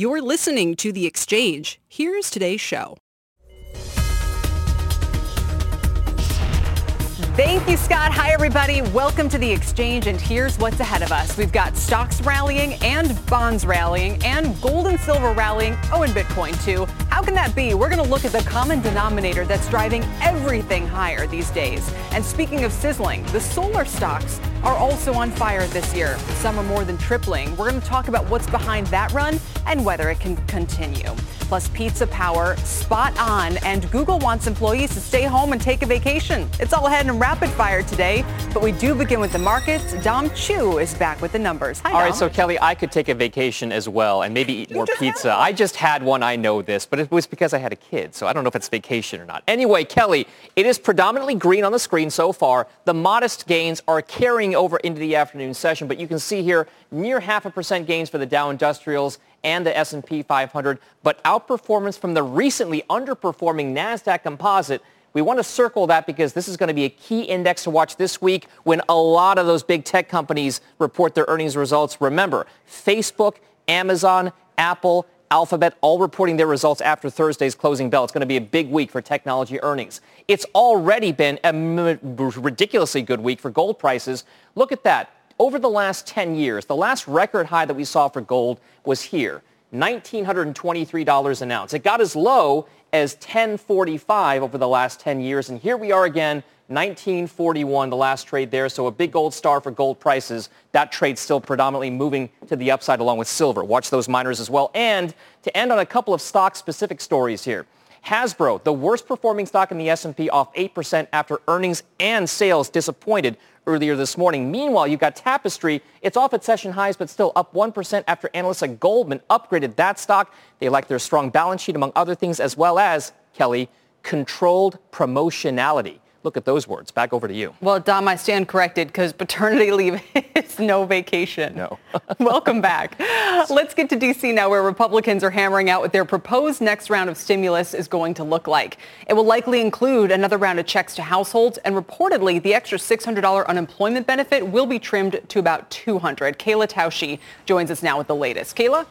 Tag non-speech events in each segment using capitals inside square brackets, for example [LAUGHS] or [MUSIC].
You're listening to The Exchange. Here's today's show. Thank you, Scott. Hi, everybody. Welcome to the exchange, and here's what's ahead of us. We've got stocks rallying and bonds rallying and gold and silver rallying. Oh, and Bitcoin, too. How can that be? We're going to look at the common denominator that's driving everything higher these days. And speaking of sizzling, the solar stocks are also on fire this year. Some are more than tripling. We're going to talk about what's behind that run and whether it can continue. Plus, pizza power spot on, and Google wants employees to stay home and take a vacation. It's all ahead in rapid fire today, but we do begin with the markets. Dom Chu is back with the numbers. Hi, All Dom. right, so Kelly, I could take a vacation as well and maybe eat more pizza. I just had one, I know this, but it was because I had a kid, so I don't know if it's vacation or not. Anyway, Kelly, it is predominantly green on the screen so far. The modest gains are carrying over into the afternoon session, but you can see here near half a percent gains for the Dow Industrials and the S&P 500, but outperformance from the recently underperforming NASDAQ composite we want to circle that because this is going to be a key index to watch this week when a lot of those big tech companies report their earnings results. Remember, Facebook, Amazon, Apple, Alphabet all reporting their results after Thursday's closing bell. It's going to be a big week for technology earnings. It's already been a ridiculously good week for gold prices. Look at that. Over the last 10 years, the last record high that we saw for gold was here, $1,923 an ounce. It got as low as 1045 over the last 10 years. And here we are again, 1941, the last trade there. So a big gold star for gold prices. That trade still predominantly moving to the upside along with silver. Watch those miners as well. And to end on a couple of stock specific stories here. Hasbro, the worst performing stock in the S&P off 8% after earnings and sales disappointed earlier this morning. Meanwhile, you've got Tapestry. It's off at session highs, but still up 1% after analysts at Goldman upgraded that stock. They like their strong balance sheet, among other things, as well as, Kelly, controlled promotionality. Look at those words. Back over to you. Well, Dom, I stand corrected because paternity [LAUGHS] leave is no vacation. No. [LAUGHS] Welcome back. Let's get to D.C. now where Republicans are hammering out what their proposed next round of stimulus is going to look like. It will likely include another round of checks to households and reportedly the extra $600 unemployment benefit will be trimmed to about 200. Kayla Tausche joins us now with the latest. Kayla?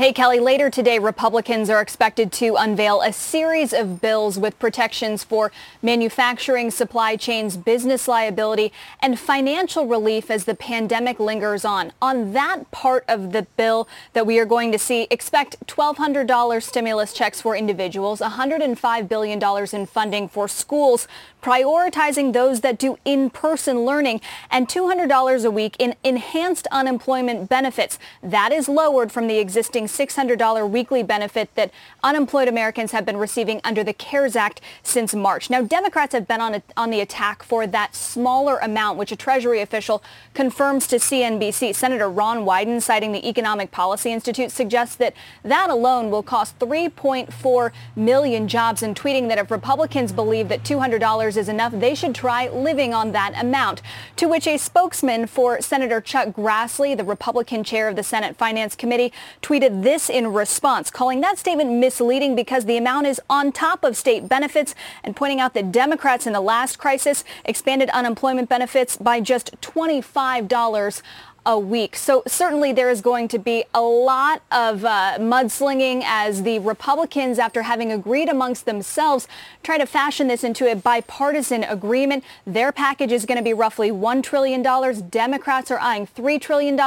Hey, Kelly, later today, Republicans are expected to unveil a series of bills with protections for manufacturing, supply chains, business liability, and financial relief as the pandemic lingers on. On that part of the bill that we are going to see, expect $1,200 stimulus checks for individuals, $105 billion in funding for schools, prioritizing those that do in-person learning, and $200 a week in enhanced unemployment benefits. That is lowered from the existing $600 weekly benefit that unemployed Americans have been receiving under the CARES Act since March. Now, Democrats have been on, a, on the attack for that smaller amount, which a Treasury official confirms to CNBC. Senator Ron Wyden, citing the Economic Policy Institute, suggests that that alone will cost 3.4 million jobs and tweeting that if Republicans believe that $200 is enough, they should try living on that amount. To which a spokesman for Senator Chuck Grassley, the Republican chair of the Senate Finance Committee, tweeted this in response, calling that statement misleading because the amount is on top of state benefits and pointing out that Democrats in the last crisis expanded unemployment benefits by just $25 a week. So certainly there is going to be a lot of uh, mudslinging as the Republicans, after having agreed amongst themselves, try to fashion this into a bipartisan agreement. Their package is going to be roughly $1 trillion. Democrats are eyeing $3 trillion.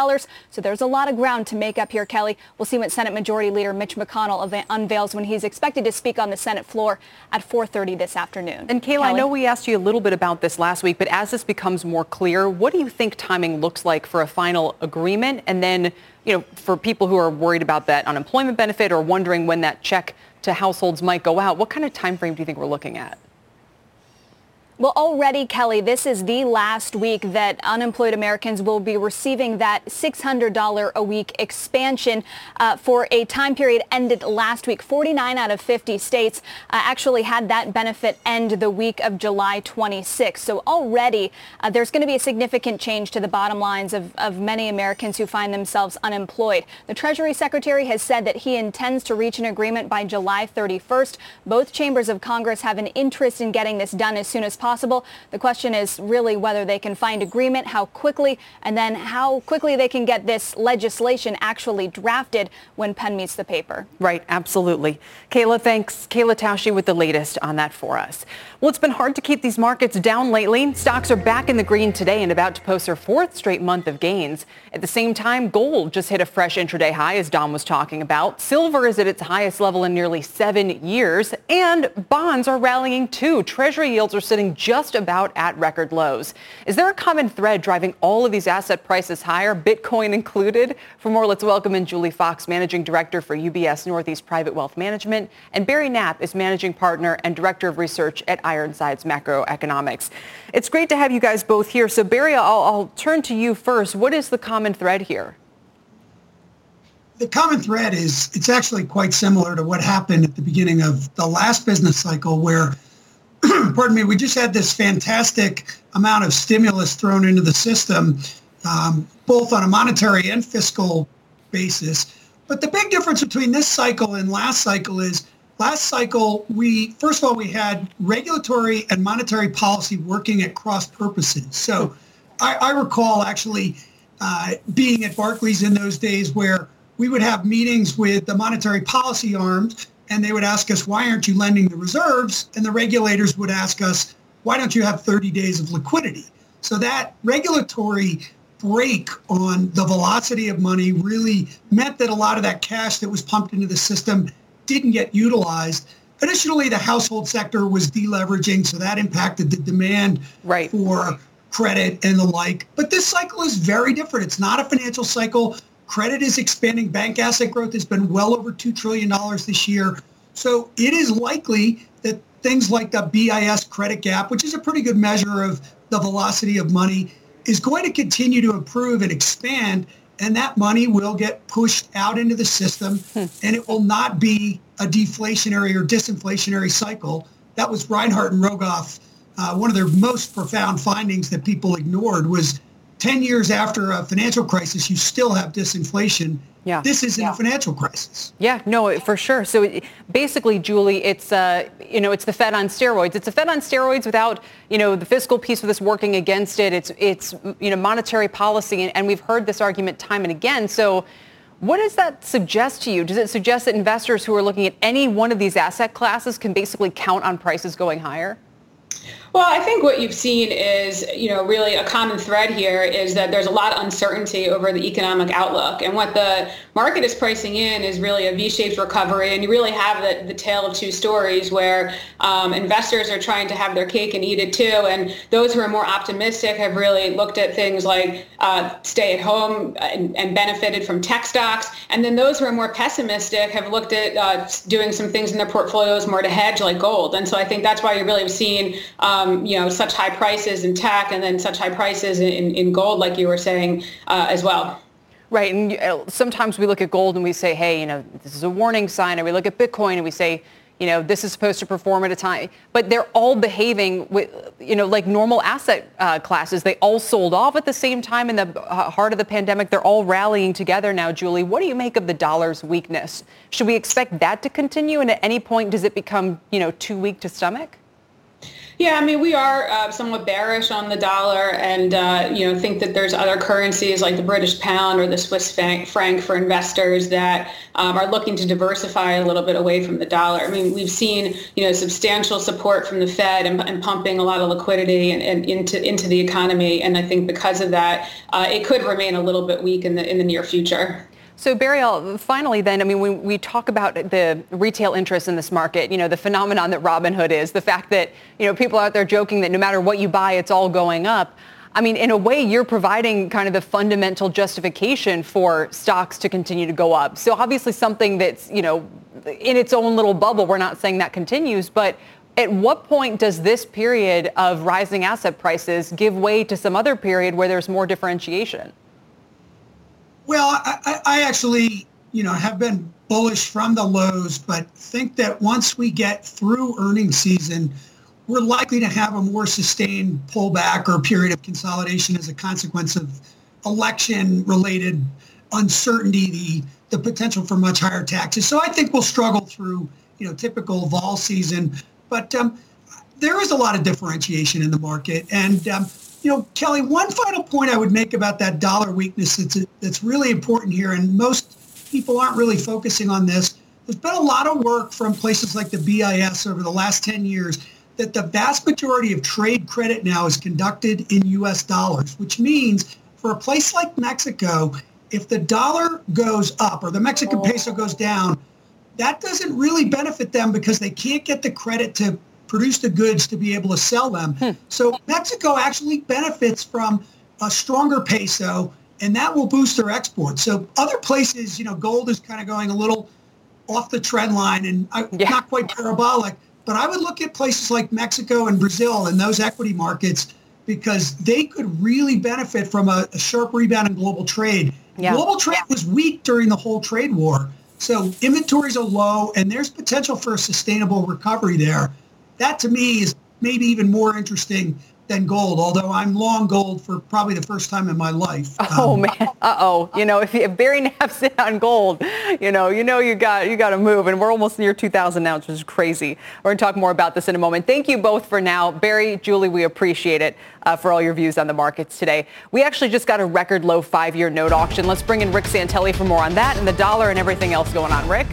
So there's a lot of ground to make up here, Kelly. We'll see what Senate Majority Leader Mitch McConnell unveils when he's expected to speak on the Senate floor at 4.30 this afternoon. And Kayla, I know we asked you a little bit about this last week, but as this becomes more clear, what do you think timing looks like for a final agreement? And then, you know, for people who are worried about that unemployment benefit or wondering when that check to households might go out, what kind of time frame do you think we're looking at? Well, already, Kelly, this is the last week that unemployed Americans will be receiving that $600 a week expansion uh, for a time period ended last week. 49 out of 50 states uh, actually had that benefit end the week of July 26. So already uh, there's going to be a significant change to the bottom lines of, of many Americans who find themselves unemployed. The Treasury Secretary has said that he intends to reach an agreement by July 31st. Both chambers of Congress have an interest in getting this done as soon as possible possible. The question is really whether they can find agreement, how quickly, and then how quickly they can get this legislation actually drafted when pen meets the paper. Right, absolutely. Kayla, thanks. Kayla Tausche with the latest on that for us. Well, it's been hard to keep these markets down lately. Stocks are back in the green today and about to post their fourth straight month of gains. At the same time, gold just hit a fresh intraday high, as Dom was talking about. Silver is at its highest level in nearly seven years, and bonds are rallying too. Treasury yields are sitting just about at record lows. Is there a common thread driving all of these asset prices higher, Bitcoin included? For more, let's welcome in Julie Fox, Managing Director for UBS Northeast Private Wealth Management, and Barry Knapp is Managing Partner and Director of Research at Ironsides Macroeconomics. It's great to have you guys both here. So Barry, I'll, I'll turn to you first. What is the common thread here? the common thread is it's actually quite similar to what happened at the beginning of the last business cycle where [CLEARS THROAT] pardon me, we just had this fantastic amount of stimulus thrown into the system, um, both on a monetary and fiscal basis. But the big difference between this cycle and last cycle is last cycle, we, first of all, we had regulatory and monetary policy working at cross purposes. So I, I recall actually uh, being at Barclays in those days where we would have meetings with the monetary policy arms and they would ask us, why aren't you lending the reserves? And the regulators would ask us, why don't you have 30 days of liquidity? So that regulatory break on the velocity of money really meant that a lot of that cash that was pumped into the system didn't get utilized. Additionally, the household sector was deleveraging, so that impacted the demand right. for credit and the like. But this cycle is very different. It's not a financial cycle. Credit is expanding. Bank asset growth has been well over $2 trillion this year. So it is likely that things like the BIS credit gap, which is a pretty good measure of the velocity of money, is going to continue to improve and expand. And that money will get pushed out into the system hmm. [LAUGHS] and it will not be a deflationary or disinflationary cycle. That was Reinhart and Rogoff. Uh, one of their most profound findings that people ignored was 10 years after a financial crisis, you still have disinflation. Yeah. This isn't yeah. a financial crisis. Yeah, no, for sure. So basically, Julie, it's, uh, you know, it's the Fed on steroids. It's the Fed on steroids without, you know, the fiscal piece of this working against it. It's, it's you know, monetary policy. And, and we've heard this argument time and again. So what does that suggest to you? Does it suggest that investors who are looking at any one of these asset classes can basically count on prices going higher? Well, I think what you've seen is, you know, really a common thread here is that there's a lot of uncertainty over the economic outlook. And what the market is pricing in is really a V-shaped recovery. And you really have the, the tale of two stories where um, investors are trying to have their cake and eat it too. And those who are more optimistic have really looked at things like uh, stay at home and, and, benefited from tech stocks. And then those who are more pessimistic have looked at uh, doing some things in their portfolios more to hedge like gold. And so I think that's why you're really seeing um, um, you know, such high prices in tech and then such high prices in, in gold, like you were saying uh, as well. Right. And uh, sometimes we look at gold and we say, hey, you know, this is a warning sign. And we look at Bitcoin and we say, you know, this is supposed to perform at a time. But they're all behaving with, you know, like normal asset uh, classes. They all sold off at the same time in the uh, heart of the pandemic. They're all rallying together now, Julie. What do you make of the dollar's weakness? Should we expect that to continue? And at any point, does it become, you know, too weak to stomach? Yeah, I mean, we are uh, somewhat bearish on the dollar and, uh, you know, think that there's other currencies like the British pound or the Swiss franc for investors that um, are looking to diversify a little bit away from the dollar. I mean, we've seen, you know, substantial support from the Fed and, and pumping a lot of liquidity and, and, into into the economy. And I think because of that, uh, it could remain a little bit weak in the in the near future. So Barry, finally then, I mean, when we talk about the retail interest in this market, you know, the phenomenon that Robinhood is, the fact that, you know, people out there joking that no matter what you buy, it's all going up. I mean, in a way, you're providing kind of the fundamental justification for stocks to continue to go up. So obviously something that's, you know, in its own little bubble, we're not saying that continues, but At what point does this period of rising asset prices give way to some other period where there's more differentiation? Well, I, I actually, you know, have been bullish from the lows, but think that once we get through earnings season, we're likely to have a more sustained pullback or period of consolidation as a consequence of election-related uncertainty, the the potential for much higher taxes. So I think we'll struggle through, you know, typical vol season. But um, there is a lot of differentiation in the market. And, um, you know, Kelly, one final point I would make about that dollar weakness that's, that's really important here, and most people aren't really focusing on this. There's been a lot of work from places like the BIS over the last 10 years that the vast majority of trade credit now is conducted in U.S. dollars, which means for a place like Mexico, if the dollar goes up or the Mexican oh. peso goes down, that doesn't really benefit them because they can't get the credit to produce the goods to be able to sell them. Hmm. So Mexico actually benefits from a stronger peso and that will boost their exports. So other places, you know, gold is kind of going a little off the trend line and yeah. not quite parabolic, but I would look at places like Mexico and Brazil and those equity markets because they could really benefit from a, a sharp rebound in global trade. Yeah. Global trade was weak during the whole trade war. So inventories are low and there's potential for a sustainable recovery there. That to me is maybe even more interesting than gold, although I'm long gold for probably the first time in my life. Oh um, man, uh-oh. You know, if, if Barry [LAUGHS] Knapp's in on gold, you know, you know you got you got to move, and we're almost near 2,000 now, which is crazy. We're going to talk more about this in a moment. Thank you both for now. Barry, Julie, we appreciate it uh, for all your views on the markets today. We actually just got a record low five-year note auction. Let's bring in Rick Santelli for more on that and the dollar and everything else going on. Rick?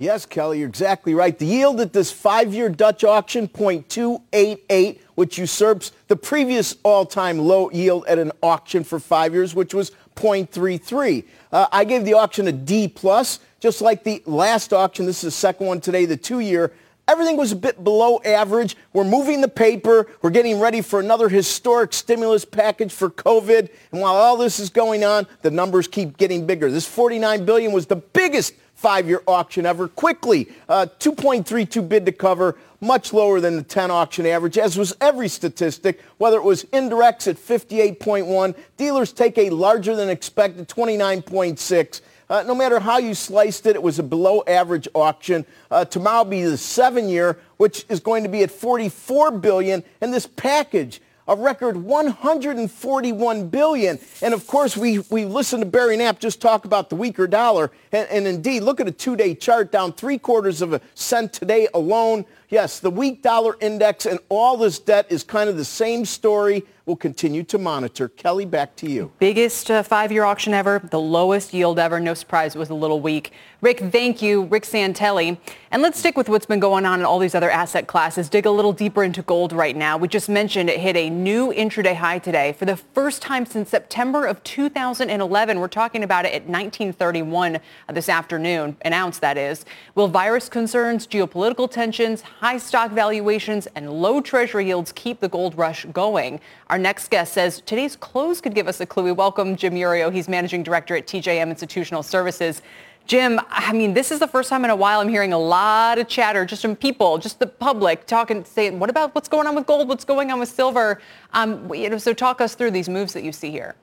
Yes, Kelly, you're exactly right. The yield at this five-year Dutch auction, 0.288, which usurps the previous all-time low yield at an auction for five years, which was 0.33. Uh, I gave the auction a D plus, just like the last auction. This is the second one today, the two-year. Everything was a bit below average. We're moving the paper. We're getting ready for another historic stimulus package for COVID. And while all this is going on, the numbers keep getting bigger. This 49 billion was the biggest five-year auction ever. Quickly, uh, 2.32 bid to cover, much lower than the 10 auction average, as was every statistic, whether it was indirects at 58.1, dealers take a larger than expected 29.6. Uh, no matter how you sliced it, it was a below average auction. Uh, tomorrow will be the seven year, which is going to be at 44 billion. And this package a record 141 billion. And of course, we, we listened to Barry Knapp just talk about the weaker dollar. And, and indeed, look at a two-day chart down three quarters of a cent today alone. Yes, the weak dollar index and all this debt is kind of the same story. We'll continue to monitor. Kelly, back to you. Biggest uh, five-year auction ever, the lowest yield ever. No surprise it was a little weak. Rick, thank you. Rick Santelli. And let's stick with what's been going on in all these other asset classes. Dig a little deeper into gold right now. We just mentioned it hit a new intraday high today for the first time since September of 2011. We're talking about it at 1931 this afternoon, an ounce that is. Will virus concerns, geopolitical tensions, high stock valuations, and low treasury yields keep the gold rush going? Our next guest says today's close could give us a clue. We welcome Jim Iuorio. He's managing director at TJM Institutional Services. Jim, I mean, this is the first time in a while I'm hearing a lot of chatter just from people, just the public talking, saying, what about what's going on with gold? What's going on with silver? Um, you know, so talk us through these moves that you see here.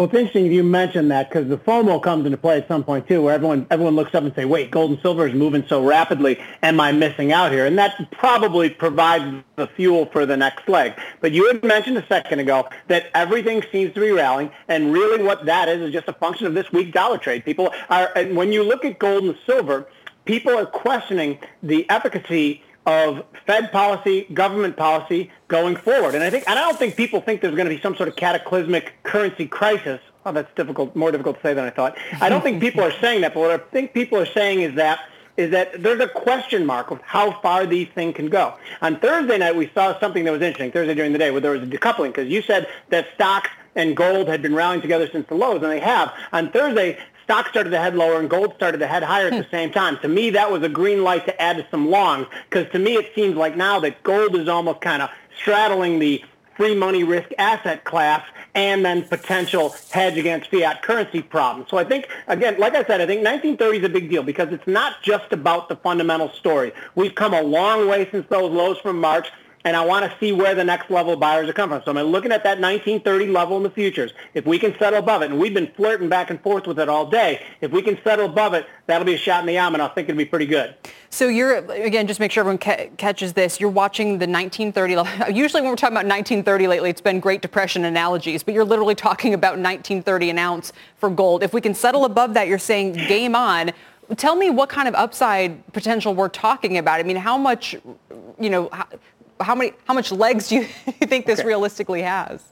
Well, it's interesting you mentioned that because the FOMO comes into play at some point too, where everyone everyone looks up and say, "Wait, gold and silver is moving so rapidly. Am I missing out here?" And that probably provides the fuel for the next leg. But you had mentioned a second ago that everything seems to be rallying, and really what that is is just a function of this weak dollar trade. People are, and when you look at gold and silver, people are questioning the efficacy of Fed policy, government policy going forward. And I think, and I don't think people think there's going to be some sort of cataclysmic currency crisis. Oh, that's difficult, more difficult to say than I thought. I don't think people are saying that, but what I think people are saying is that is that there's a question mark of how far these things can go. On Thursday night, we saw something that was interesting, Thursday during the day, where there was a decoupling, because you said that stocks and gold had been rallying together since the lows, and they have. On Thursday, stocks started to head lower and gold started to head higher at the hmm. same time. To me, that was a green light to add to some longs because to me it seems like now that gold is almost kind of straddling the free money risk asset class and then potential hedge against fiat currency problems. So I think, again, like I said, I think 1930 is a big deal because it's not just about the fundamental story. We've come a long way since those lows from March and I want to see where the next level buyers are coming from. So I'm looking at that 1930 level in the futures. If we can settle above it, and we've been flirting back and forth with it all day, if we can settle above it, that'll be a shot in the arm, and I think it'll be pretty good. So you're, again, just make sure everyone ca- catches this. You're watching the 1930 level. [LAUGHS] Usually when we're talking about 1930 lately, it's been Great Depression analogies, but you're literally talking about 1930 an ounce for gold. If we can settle above that, you're saying game on. Tell me what kind of upside potential we're talking about. I mean, how much, you know, how, many how much legs do [LAUGHS] you think this okay. realistically has?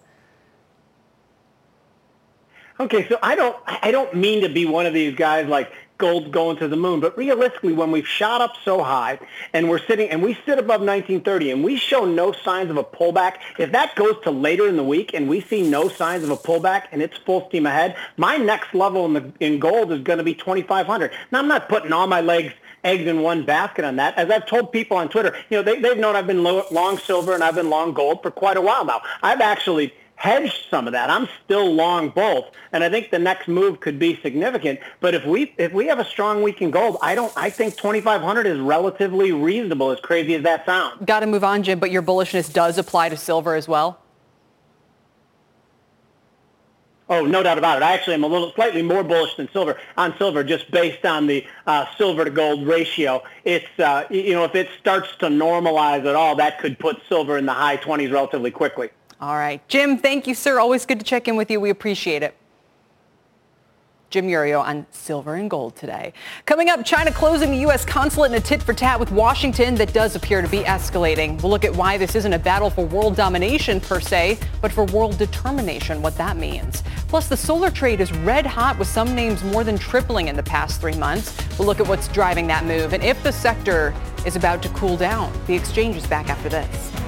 Okay, so I don't I don't mean to be one of these guys like gold going to the moon, but realistically, when we've shot up so high and we're sitting and we sit above 1930 and we show no signs of a pullback, if that goes to later in the week and we see no signs of a pullback and it's full steam ahead, my next level in the in gold is going to be 2,500. Now I'm not putting all my legs eggs in one basket on that. As I've told people on Twitter, you know, they, they've known I've been low, long silver and I've been long gold for quite a while now. I've actually hedged some of that. I'm still long both, and I think the next move could be significant. But if we if we have a strong week in gold, I don't. I think 2,500 is relatively reasonable. As crazy as that sounds. Got to move on, Jim. But your bullishness does apply to silver as well. Oh, no doubt about it. I actually am a little slightly more bullish than silver on silver, just based on the uh, silver to gold ratio. It's uh, you know if it starts to normalize at all, that could put silver in the high 20s relatively quickly. All right, Jim. Thank you, sir. Always good to check in with you. We appreciate it. Jim Iuorio on silver and gold today. Coming up, China closing the U.S. consulate in a tit for tat with Washington that does appear to be escalating. We'll look at why this isn't a battle for world domination per se, but for world determination, what that means. Plus, the solar trade is red hot with some names more than tripling in the past three months. We'll look at what's driving that move and if the sector is about to cool down. The exchange is back after this.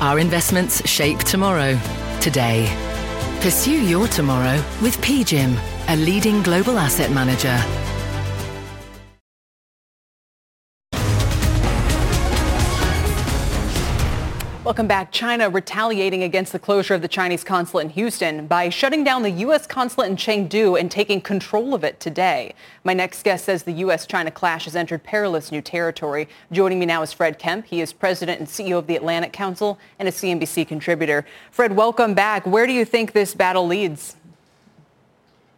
our investments shape tomorrow, today. Pursue your tomorrow with PGIM, a leading global asset manager. Welcome back. China retaliating against the closure of the Chinese consulate in Houston by shutting down the U.S. consulate in Chengdu and taking control of it today. My next guest says the U.S.-China clash has entered perilous new territory. Joining me now is Fred Kempe. He is president and CEO of the Atlantic Council and a CNBC contributor. Fred, welcome back. Where do you think this battle leads?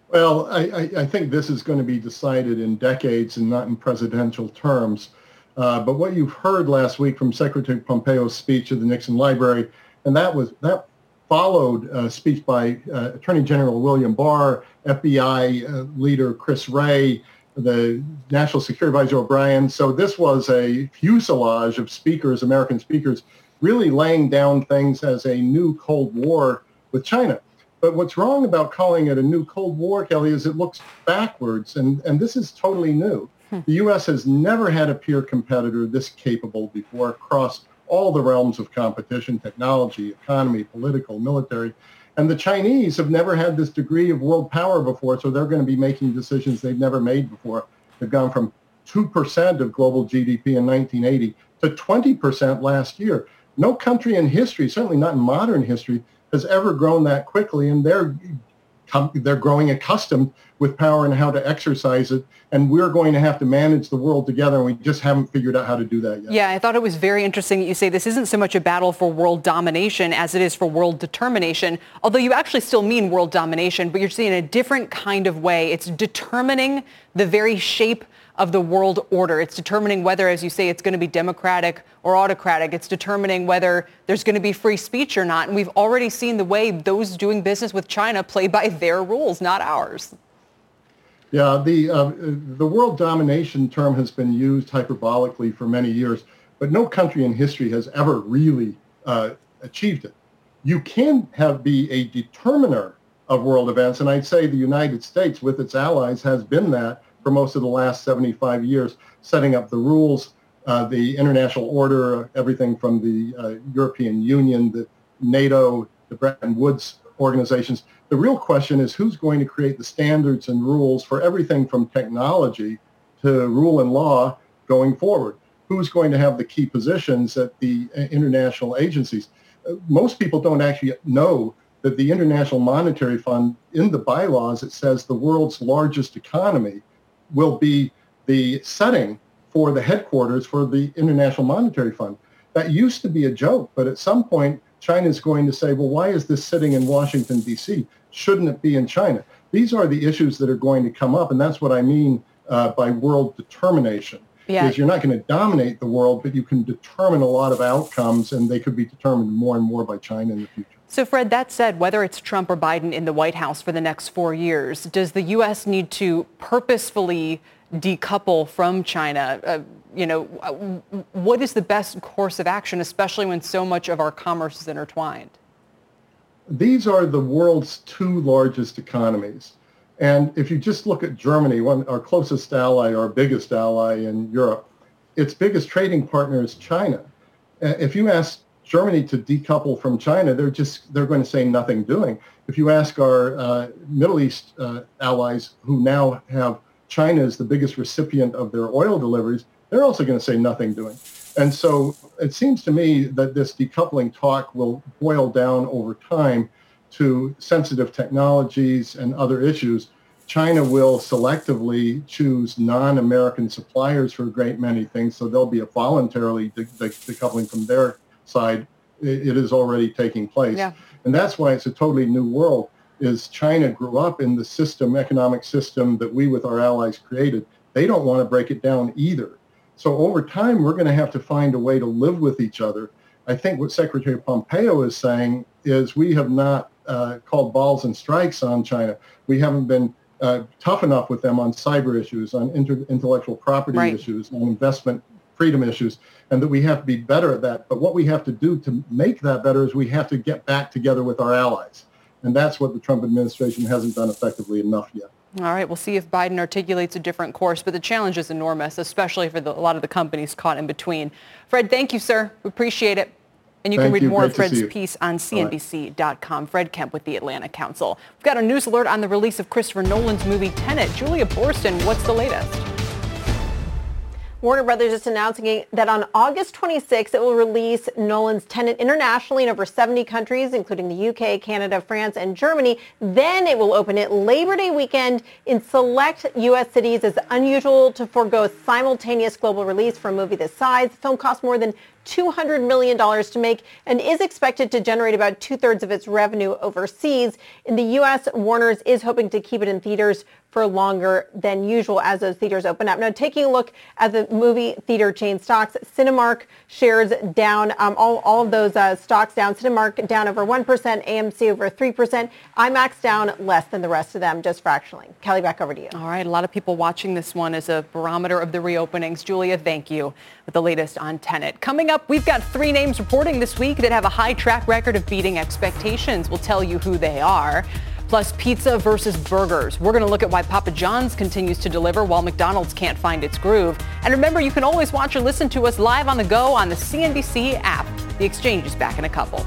Well, I, I think this is going to be decided in decades and not in presidential terms. Uh, but what you've heard last week from Secretary Pompeo's speech at the Nixon Library, and that was that followed a speech by uh, Attorney General William Barr, FBI uh, leader Chris Wray, the National Security Advisor O'Brien. So this was a fuselage of speakers, American speakers, really laying down things as a new Cold War with China. But what's wrong about calling it a new Cold War, Kelly, is it looks backwards, and, and this is totally new. Hmm. The U.S. has never had a peer competitor this capable before across all the realms of competition, technology, economy, political, military. And the Chinese have never had this degree of world power before, so they're going to be making decisions they've never made before. They've gone from 2% of global GDP in 1980 to 20% last year. No country in history, certainly not in modern history, has ever grown that quickly, and they're they're growing accustomed with power and how to exercise it. And we're going to have to manage the world together, and we just haven't figured out how to do that yet. Yeah, I thought it was very interesting that you say this isn't so much a battle for world domination as it is for world determination, although you actually still mean world domination, but you're seeing a different kind of way. It's determining the very shape of the world order. It's determining whether, as you say, it's going to be democratic or autocratic. It's determining whether there's going to be free speech or not. And we've already seen the way those doing business with China play by their rules, not ours. Yeah, the uh, the world domination term has been used hyperbolically for many years, but no country in history has ever really uh, achieved it. You can have be a determiner of world events, and I'd say the United States, with its allies, has been that for most of the last 75 years, setting up the rules, uh, the international order, everything from the uh, European Union, the NATO, the Bretton Woods organizations. The real question is who's going to create the standards and rules for everything from technology to rule and law going forward? Who's going to have the key positions at the uh, international agencies? Uh, most people don't actually know that the International Monetary Fund, in the bylaws, it says the world's largest economy will be the setting for the headquarters for the International Monetary Fund. That used to be a joke, but at some point, China is going to say, well, why is this sitting in Washington, D.C.? Shouldn't it be in China? These are the issues that are going to come up, and that's what I mean uh, by world determination. Yeah. Is you're not going to dominate the world, but you can determine a lot of outcomes, and they could be determined more and more by China in the future. So, Fred, that said, whether it's Trump or Biden in the White House for the next four years, does the U.S. need to purposefully decouple from China? Uh, you know, uh, what is the best course of action, especially when so much of our commerce is intertwined? These are the world's two largest economies. And if you just look at Germany, one, our closest ally, our biggest ally in Europe, its biggest trading partner is China. Uh, if you ask Germany to decouple from China, they're just they're going to say nothing doing. If you ask our uh, Middle East uh, allies, who now have China as the biggest recipient of their oil deliveries, they're also going to say nothing doing. And so it seems to me that this decoupling talk will boil down over time to sensitive technologies and other issues. China will selectively choose non-American suppliers for a great many things, so there'll be a voluntarily de- de- decoupling from their side, it is already taking place. Yeah. And that's why it's a totally new world is China grew up in the system, economic system that we with our allies created. They don't want to break it down either. So over time, we're going to have to find a way to live with each other. I think what Secretary Pompeo is saying is we have not uh, called balls and strikes on China. We haven't been uh, tough enough with them on cyber issues, on inter- intellectual property right. issues, on investment freedom issues, and that we have to be better at that. But what we have to do to make that better is we have to get back together with our allies. And that's what the Trump administration hasn't done effectively enough yet. All right, we'll see if Biden articulates a different course, but the challenge is enormous, especially for the, a lot of the companies caught in between. Fred, thank you, sir. We appreciate it. And you Thank can read you. more Great of Fred's piece on CNBC.com. Fred Kempe with the Atlanta Council. We've got a news alert on the release of Christopher Nolan's movie Tenet. Julia Boorstin, what's the latest? Warner Brothers is announcing that on August 26, it will release Nolan's Tenet internationally in over 70 countries, including the UK, Canada, France, and Germany. Then it will open it Labor Day weekend in select U.S. cities. It's unusual to forego a simultaneous global release for a movie this size. The film cost more than $200 million to make and is expected to generate about two-thirds of its revenue overseas. In the U.S., Warner's is hoping to keep it in theaters for longer than usual as those theaters open up. Now, taking a look at the movie theater chain stocks, Cinemark shares down, um, all, all of those uh, stocks down. Cinemark down over 1%, AMC over 3%, IMAX down less than the rest of them, just fractionally. Kelly, back over to you. All right, a lot of people watching this one as a barometer of the reopenings. Julia, thank you with the latest on Tenet. Coming we've got three names reporting this week that have a high track record of beating expectations. We'll tell you who they are. Plus, pizza versus burgers. We're going to look at why Papa John's continues to deliver while McDonald's can't find its groove. And remember, you can always watch or listen to us live on the go on the CNBC app. The exchange is back in a couple.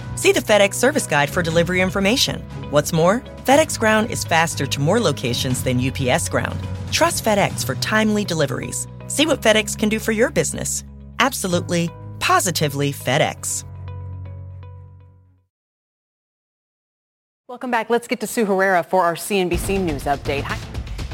See the FedEx service guide for delivery information. What's more, FedEx Ground is faster to more locations than UPS Ground. Trust FedEx for timely deliveries. See what FedEx can do for your business. Absolutely, positively FedEx. Welcome back. Let's get to Sue Herrera for our CNBC News update. Hi.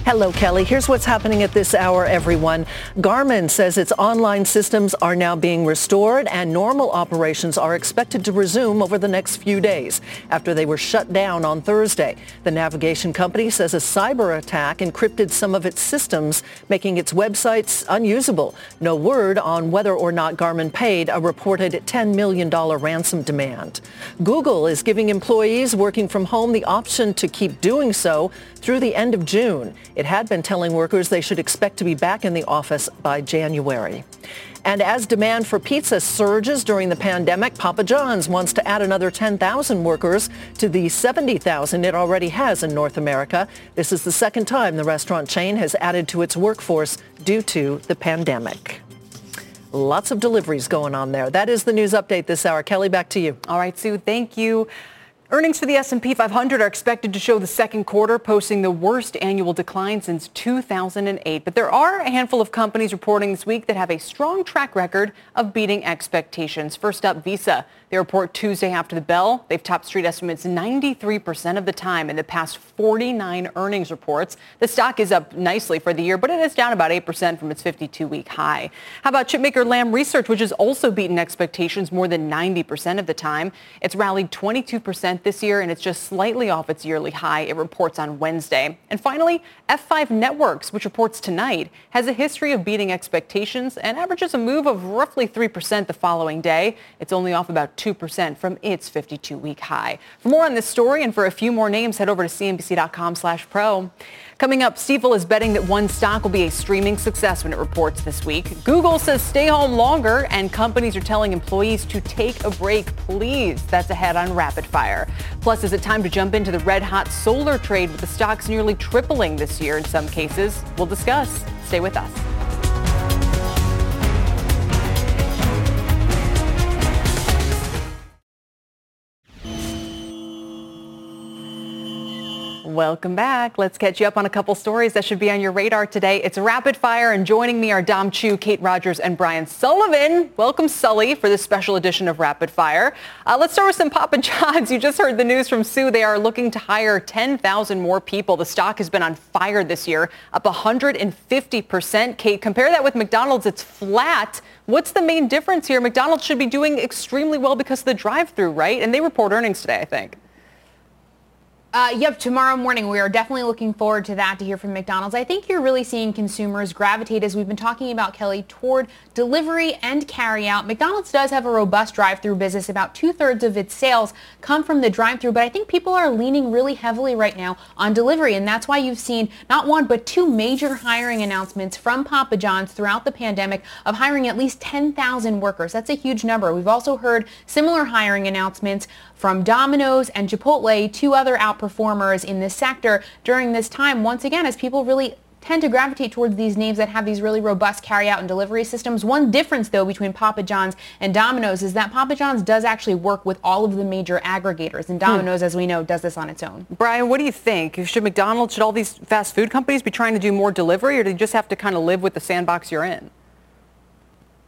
Hello, Kelly. Here's what's happening at this hour, everyone. Garmin says its online systems are now being restored and normal operations are expected to resume over the next few days after they were shut down on Thursday. The navigation company says a cyber attack encrypted some of its systems, making its websites unusable. No word on whether or not Garmin paid a reported $10 million ransom demand. Google is giving employees working from home the option to keep doing so through the end of June. It had been telling workers they should expect to be back in the office by January. And as demand for pizza surges during the pandemic, Papa John's wants to add another 10,000 workers to the 70,000 it already has in North America. This is the second time the restaurant chain has added to its workforce due to the pandemic. Lots of deliveries going on there. That is the news update this hour. Kelly, back to you. All right, Sue, thank you. Earnings for the S&P 500 are expected to show the second quarter posting the worst annual decline since 2008. But there are a handful of companies reporting this week that have a strong track record of beating expectations. First up, Visa. They report Tuesday after the bell. They've topped street estimates 93% of the time in the past 49 earnings reports. The stock is up nicely for the year, but it is down about 8% from its 52-week high. How about chipmaker Lam Research, which has also beaten expectations more than 90% of the time? It's rallied 22% this year, and it's just slightly off its yearly high. It reports on Wednesday. And finally, F5 Networks, which reports tonight, has a history of beating expectations and averages a move of roughly 3% the following day. It's only off about 2% from its 52-week high. For more on this story and for a few more names, head over to cnbc.com slash pro. Coming up, Stifel is betting that one stock will be a streaming success when it reports this week. Google says stay home longer, and companies are telling employees to take a break, please. That's ahead on Rapid Fire. Plus, is it time to jump into the red-hot solar trade with the stocks nearly tripling this year in some cases? We'll discuss. Stay with us. Welcome back. Let's catch you up on a couple stories that should be on your radar today. It's Rapid Fire, and joining me are Dom Chu, Kate Rogers, and Brian Sullivan. Welcome, Sully, for this special edition of Rapid Fire. Uh, let's start with some Papa John's. [LAUGHS] You just heard the news from Sue. They are looking to hire 10,000 more people. The stock has been on fire this year, up 150%. Kate, compare that with McDonald's. It's flat. What's the main difference here? McDonald's should be doing extremely well because of the drive-through, right? And they report earnings today, I think. Uh, yep, tomorrow morning we are definitely looking forward to that to hear from McDonald's. I think you're really seeing consumers gravitate, as we've been talking about, Kelly, toward delivery and carry out. McDonald's does have a robust drive-through business. About two-thirds of its sales come from the drive-through, but I think people are leaning really heavily right now on delivery, and that's why you've seen not one but two major hiring announcements from Papa John's throughout the pandemic of hiring at least 10,000 workers. That's a huge number. We've also heard similar hiring announcements from Domino's and Chipotle, two other outperformers in this sector during this time, once again, as people really tend to gravitate towards these names that have these really robust carry-out and delivery systems. One difference, though, between Papa John's and Domino's is that Papa John's does actually work with all of the major aggregators, and Domino's, hmm. as we know, does this on its own. Brian, what do you think? Should McDonald's, should all these fast food companies be trying to do more delivery, or do you just have to kind of live with the sandbox you're in?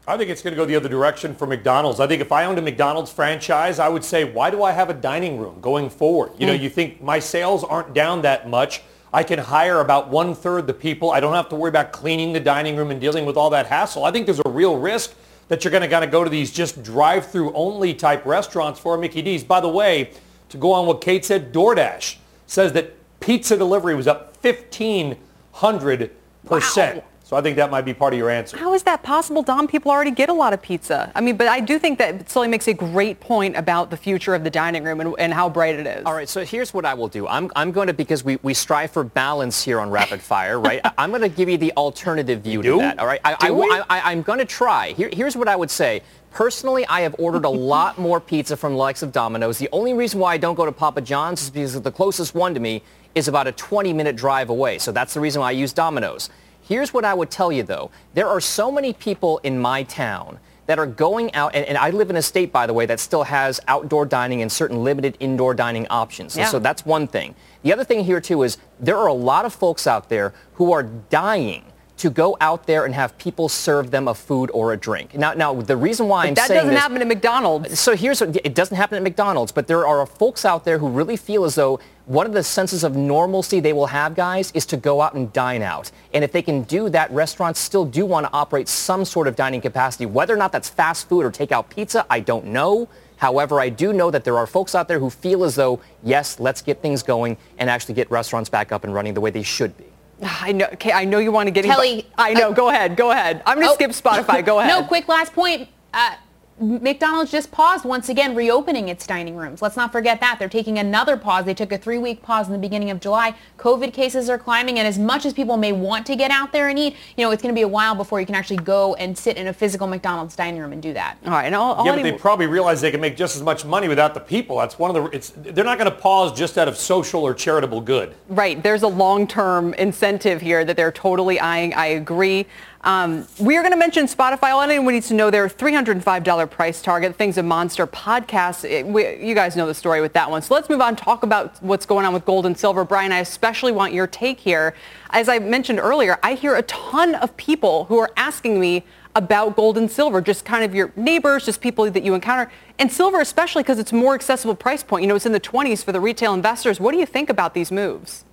I think it's going to go the other direction for McDonald's. I think if I owned a McDonald's franchise, I would say, why do I have a dining room going forward? You mm. know, hmm. you think my sales aren't down that much. I can hire about one third the people. I don't have to worry about cleaning the dining room and dealing with all that hassle. I think there's a real risk that you're going to kind of go to these just drive-through only type restaurants for Mickey D's. By the way, to go on what Kate said, DoorDash says that pizza delivery was up 1,500 percent. Wow. So I think that might be part of your answer. How is that possible, Dom? People already get a lot of pizza. I mean, but I do think that Sully makes a great point about the future of the dining room and, and how bright it is. All right, so here's what I will do. I'm, I'm going to, because we, we strive for balance here on Rapid Fire, right? [LAUGHS] I'm going to give you the alternative view to that, all right? I, I, I, I, I'm going to try. Here, here's what I would say. Personally, I have ordered a [LAUGHS] lot more pizza from the likes of Domino's. The only reason why I don't go to Papa John's is because the closest one to me is about a 20-minute drive away. So that's the reason why I use Domino's. Here's what I would tell you, though. There are so many people in my town that are going out, and, and, I live in a state, by the way, that still has outdoor dining and certain limited indoor dining options. Yeah. so that's one thing. The other thing here, too, is there are a lot of folks out there who are dying to go out there and have people serve them a food or a drink. Now, now the reason why I'm saying that saying doesn't this, happen at McDonald's. Uh, so here's what, it doesn't happen at McDonald's, but there are folks out there who really feel as though one of the senses of normalcy they will have, guys, is to go out and dine out. And if they can do that, restaurants still do want to operate some sort of dining capacity. Whether or not that's fast food or takeout pizza, I don't know. However, I do know that there are folks out there who feel as though, yes, let's get things going and actually get restaurants back up and running the way they should be. [SIGHS] I know. Okay, I know you want to get Kelly, I know. go ahead. Go ahead. I'm going to skip Spotify. Go [LAUGHS] ahead. No, quick last point. Uh, McDonald's just paused once again reopening its dining rooms. Let's not forget that. They're taking another pause. They took a three-week pause in the beginning of July. COVID cases are climbing, and as much as people may want to get out there and eat, you know, it's going to be a while before you can actually go and sit in a physical McDonald's dining room and do that. All right, and all, yeah, but they probably realize they can make just as much money without the people. That's one of the. It's they're not going to pause just out of social or charitable good. Right. There's a long-term incentive here that they're totally eyeing. I agree. Um, we are going to mention Spotify. All anyone needs to know their $305 price target. Things a monster podcast. It, we, you guys know the story with that one. So let's move on. Talk about what's going on with gold and silver. Brian, I especially want your take here. As I mentioned earlier, I hear a ton of people who are asking me about gold and silver, just kind of your neighbors, just people that you encounter. And silver especially because it's more accessible price point. You know, it's in the 20s for the retail investors. What do you think about these moves?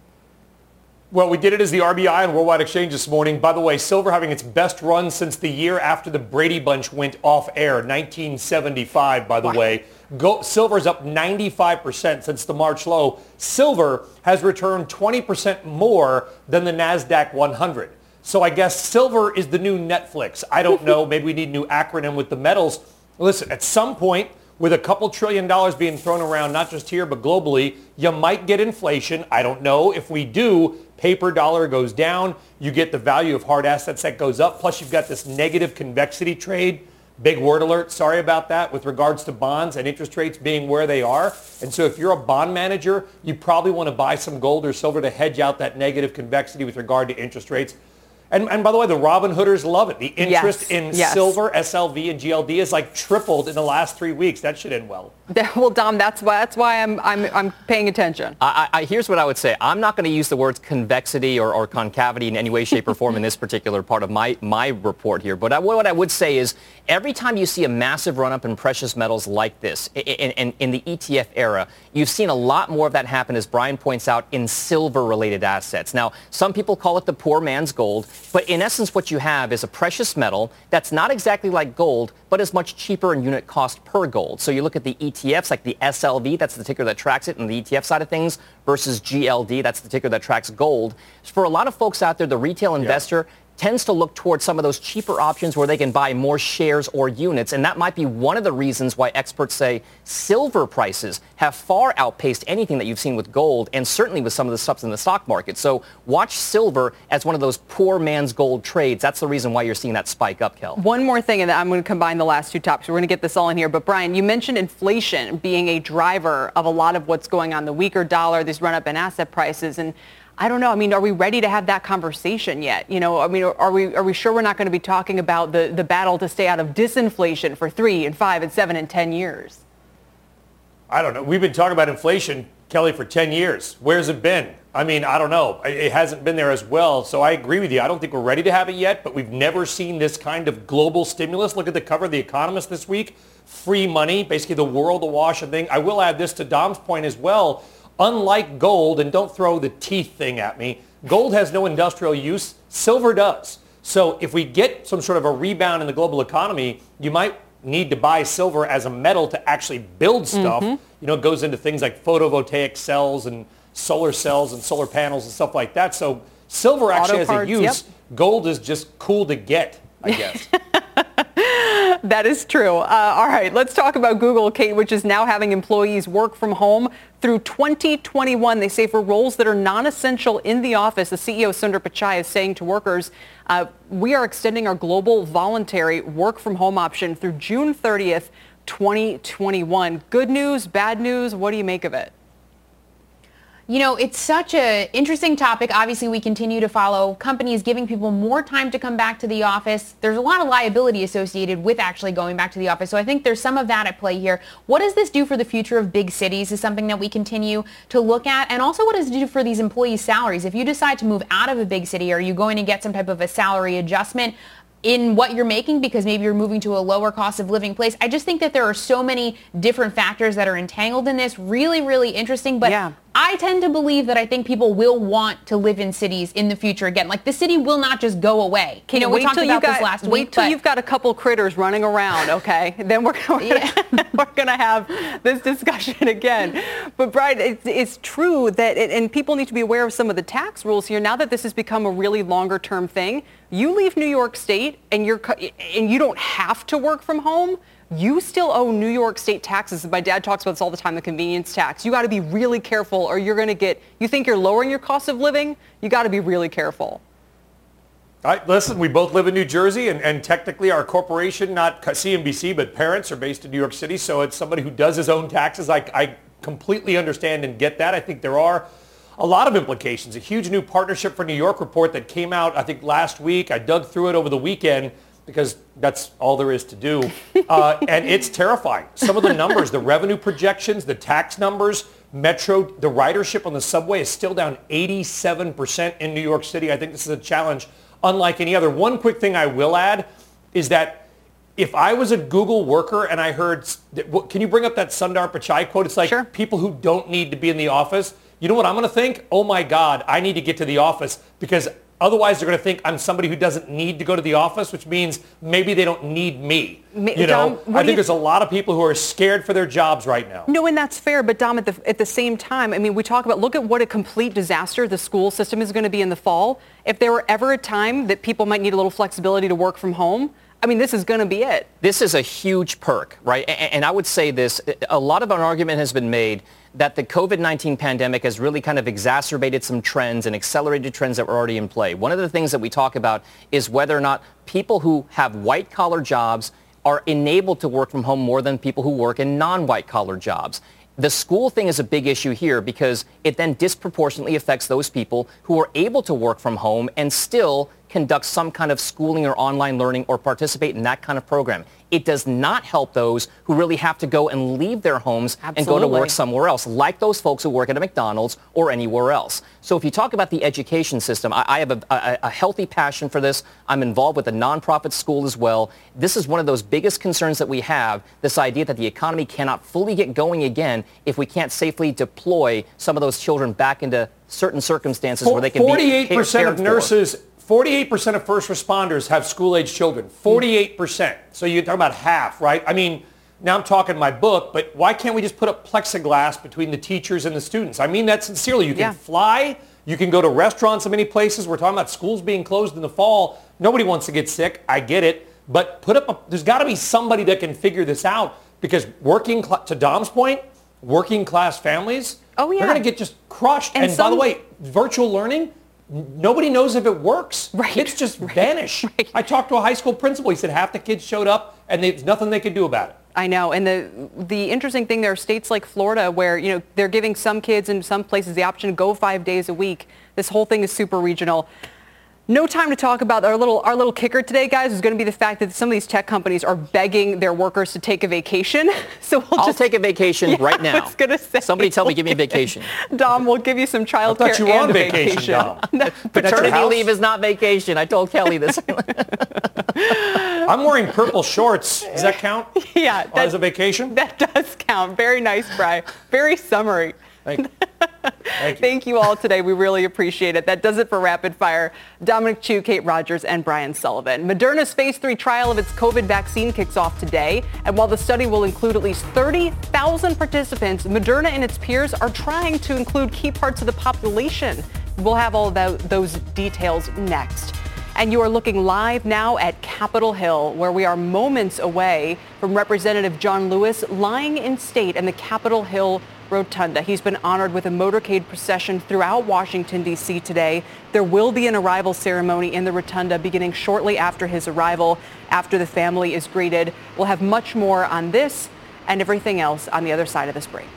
Well, we did it as the RBI on Worldwide Exchange this morning. By the way, silver having its best run since the year after the Brady Bunch went off air, 1975, by the way. Go, silver is up 95% since the March low. Silver has returned 20% more than the NASDAQ 100. So I guess silver is the new Netflix. I don't know. [LAUGHS] Maybe we need a new acronym with the metals. Listen, at some point, with a couple trillion dollars being thrown around, not just here, but globally, you might get inflation. I don't know. If we do, paper dollar goes down. You get the value of hard assets that goes up. Plus, you've got this negative convexity trade. Big word alert. Sorry about that with regards to bonds and interest rates being where they are. And so if you're a bond manager, you probably want to buy some gold or silver to hedge out that negative convexity with regard to interest rates. And, and by the way, the Robin Hooders love it. The interest Yes, in yes. silver, SLV, and GLD is like tripled in the last three weeks. That should end well. [LAUGHS] Well, Dom, that's why that's why I'm I'm I'm paying attention. I, I, here's what I would say. I'm not going to use the words convexity or, or concavity in any way, shape, or form in this [LAUGHS] particular part of my, my report here. But I, what I would say is every time you see a massive run-up in precious metals like this in, in, in the ETF era, you've seen a lot more of that happen, as Brian points out, in silver-related assets. Now, some people call it the poor man's gold, but in essence what you have is a precious metal that's not exactly like gold, but is much cheaper in unit cost per gold. So you look at the ETFs like the SLV, that's the ticker that tracks it, and the ETF side of things, versus GLD, that's the ticker that tracks gold. For a lot of folks out there, the retail investor tends to look towards some of those cheaper options where they can buy more shares or units. And that might be one of the reasons why experts say silver prices have far outpaced anything that you've seen with gold and certainly with some of the stuff in the stock market. So watch silver as one of those poor man's gold trades. That's the reason why you're seeing that spike up, Kel. One more thing, and I'm going to combine the last two topics. We're going to get this all in here. But Brian, you mentioned inflation being a driver of a lot of what's going on, the weaker dollar, this run-up in asset prices, and I don't know. I mean, are we ready to have that conversation yet? You know, I mean, are we are we sure we're not going to be talking about the, the battle to stay out of disinflation for three and five and seven and ten years? I don't know. We've been talking about inflation, Kelly, for 10 years. Where's it been? I mean, I don't know. It hasn't been there as well. So I agree with you. I don't think we're ready to have it yet, but we've never seen this kind of global stimulus. Look at the cover of The Economist this week. Free money, basically the world awash and thing. I will add this to Dom's point as well. Unlike gold, and don't throw the teeth thing at me, gold has no industrial use. Silver does. So if we get some sort of a rebound in the global economy, you might need to buy silver as a metal to actually build stuff. Mhm. You know, it goes into things like photovoltaic cells and solar cells and solar panels and stuff like that. So silver actually Auto has parts, a use. yep. Gold is just cool to get, I guess. [LAUGHS] That is true. Uh, all right, let's talk about Google, Kate, which is now having employees work from home through 2021. They say for roles that are non-essential in the office, the CEO Sundar Pichai is saying to workers, uh, we are extending our global voluntary work from home option through June 30th, 2021. Good news, bad news, what do you make of it? You know, it's such an interesting topic. Obviously, we continue to follow companies giving people more time to come back to the office. There's a lot of liability associated with actually going back to the office. So I think there's some of that at play here. What does this do for the future of big cities is something that we continue to look at. And also what does it do for these employees' salaries? If you decide to move out of a big city, are you going to get some type of a salary adjustment? In what you're making because maybe you're moving to a lower cost of living place. I just think that there are so many different factors that are entangled in this. Really, really interesting. But yeah. I tend to believe that I think people will want to live in cities in the future again. Like the city will not just go away. Can you know, we talked about got, this last wait week. Wait till but... you've got a couple critters running around, okay? [LAUGHS] then we're, [LAUGHS] we're yeah. gonna, gonna have this discussion [LAUGHS] again. But Brian, it's, it's true that, it, and people need to be aware of some of the tax rules here. Now that this has become a really longer term thing, you leave New York State and you're and you don't have to work from home you still owe New York state taxes. My dad talks about this all the time, the convenience tax. You got to be really careful or you're going to get, you think you're lowering your cost of living? You got to be really careful. All right, listen, we both live in New Jersey, and, and technically our corporation, not CNBC, but parents are based in New York City, so it's somebody who does his own taxes. I, I completely understand and get that. I think there are a lot of implications. A huge new partnership for New York report that came out, I think, last week. I dug through it over the weekend because that's all there is to do. [LAUGHS] Uh, and it's terrifying. Some of the numbers, the revenue projections, the tax numbers, Metro, the ridership on the subway is still down 87% in New York City. I think this is a challenge unlike any other. One quick thing I will add is that if I was a Google worker and I heard, can you bring up that Sundar Pichai quote? It's like sure. people who don't need to be in the office. You know what I'm going to think? Oh my God, I need to get to the office because Otherwise, they're going to think I'm somebody who doesn't need to go to the office, which means maybe they don't need me. You know, Dom, I think there's a lot of people who are scared for their jobs right now. No, and that's fair. But Dom, at the, at the same time, I mean, we talk about, look at what a complete disaster the school system is going to be in the fall. If there were ever a time that people might need a little flexibility to work from home, I mean, this is going to be it. This is a huge perk, right? And I would say this, a lot of an argument has been made that the COVID-19 pandemic has really kind of exacerbated some trends and accelerated trends that were already in play. One of the things that we talk about is whether or not people who have white collar jobs are enabled to work from home more than people who work in non-white collar jobs. The school thing is a big issue here because it then disproportionately affects those people who are able to work from home and still conduct some kind of schooling or online learning or participate in that kind of program. It does not help those who really have to go and leave their homes Absolutely. and go to work somewhere else, like those folks who work at a McDonald's or anywhere else. So if you talk about the education system, I, I have a, a, a healthy passion for this. I'm involved with a nonprofit school as well. This is one of those biggest concerns that we have, this idea that the economy cannot fully get going again if we can't safely deploy some of those children back into certain circumstances where they can 48% be 48% of nurses for. 48% of first responders have school-age children. 48%. So you're talking about half, right? I mean, now I'm talking my book, but why can't we just put up plexiglass between the teachers and the students? I mean that sincerely. You can yeah. fly. You can go to restaurants in many places. We're talking about schools being closed in the fall. Nobody wants to get sick. I get it. But put up a, there's got to be somebody that can figure this out because working, cl- to Dom's point, working class families, oh, yeah. they're going to get just crushed. And, and some, by the way, virtual learning, nobody knows if it works. Right. Kids just [LAUGHS] right. vanish. Right. I talked to a high school principal. He said half the kids showed up and there's nothing they could do about it. I know. And the the interesting thing, there are states like Florida where, you know, they're giving some kids in some places the option to go five days a week. This whole thing is super regional. No time to talk about our little our little kicker today, guys. Is going to be the fact that some of these tech companies are begging their workers to take a vacation. [LAUGHS] So we'll I'll just take a vacation [LAUGHS] yeah, right now. I was gonna say, Somebody tell me, give me a vacation. Dom, we'll give you some child care you were and on vacation, vacation. Dom. [LAUGHS] no. Paternity leave is not vacation. I told Kelly this. I'm wearing purple shorts. Does that count? Yeah, oh, that, as a vacation. That does count. Very nice, Bry. Very summery. Thank you. [LAUGHS] Thank you. Thank you all today. We really appreciate it. That does it for Rapid Fire. Dominic Chu, Kate Rogers, and Brian Sullivan. Moderna's phase three trial of its COVID vaccine kicks off today. And while the study will include at least 30,000 participants, Moderna and its peers are trying to include key parts of the population. We'll have all those details next. And you are looking live now at Capitol Hill, where we are moments away from Representative John Lewis lying in state in the Capitol Hill Rotunda. He's been honored with a motorcade procession throughout Washington, D.C. today. There will be an arrival ceremony in the Rotunda beginning shortly after his arrival, after the family is greeted. We'll have much more on this and everything else on the other side of this break.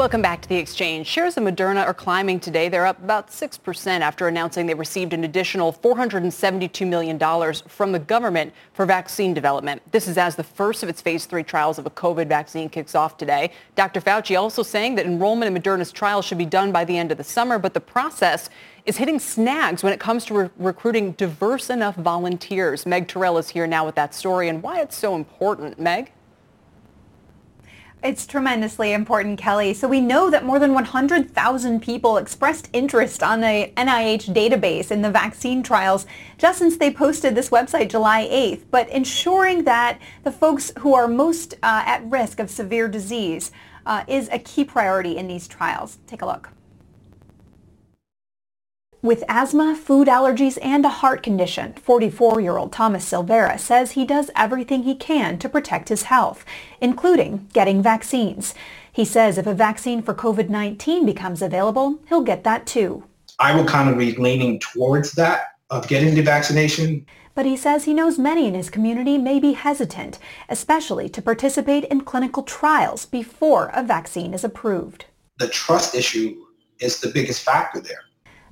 Welcome back to the exchange. Shares of Moderna are climbing today. They're up about 6% after announcing they received an additional $472 million from the government for vaccine development. This is as the first of its phase three trials of a COVID vaccine kicks off today. Dr. Fauci also saying that enrollment in Moderna's trial should be done by the end of the summer, but the process is hitting snags when it comes to re- recruiting diverse enough volunteers. Meg Terrell is here now with that story and why it's so important. Meg? It's tremendously important, Kelly. So we know that more than 100,000 people expressed interest on the NIH database in the vaccine trials just since they posted this website July 8th. But ensuring that the folks who are most uh, at risk of severe disease uh, is a key priority in these trials. Take a look. With asthma, food allergies, and a heart condition, 44-year-old Thomas Silvera says he does everything he can to protect his health, including getting vaccines. He says if a vaccine for COVID-19 becomes available, he'll get that too. I will kind of be leaning towards that of getting the vaccination. But he says he knows many in his community may be hesitant, especially to participate in clinical trials before a vaccine is approved. The trust issue is the biggest factor there.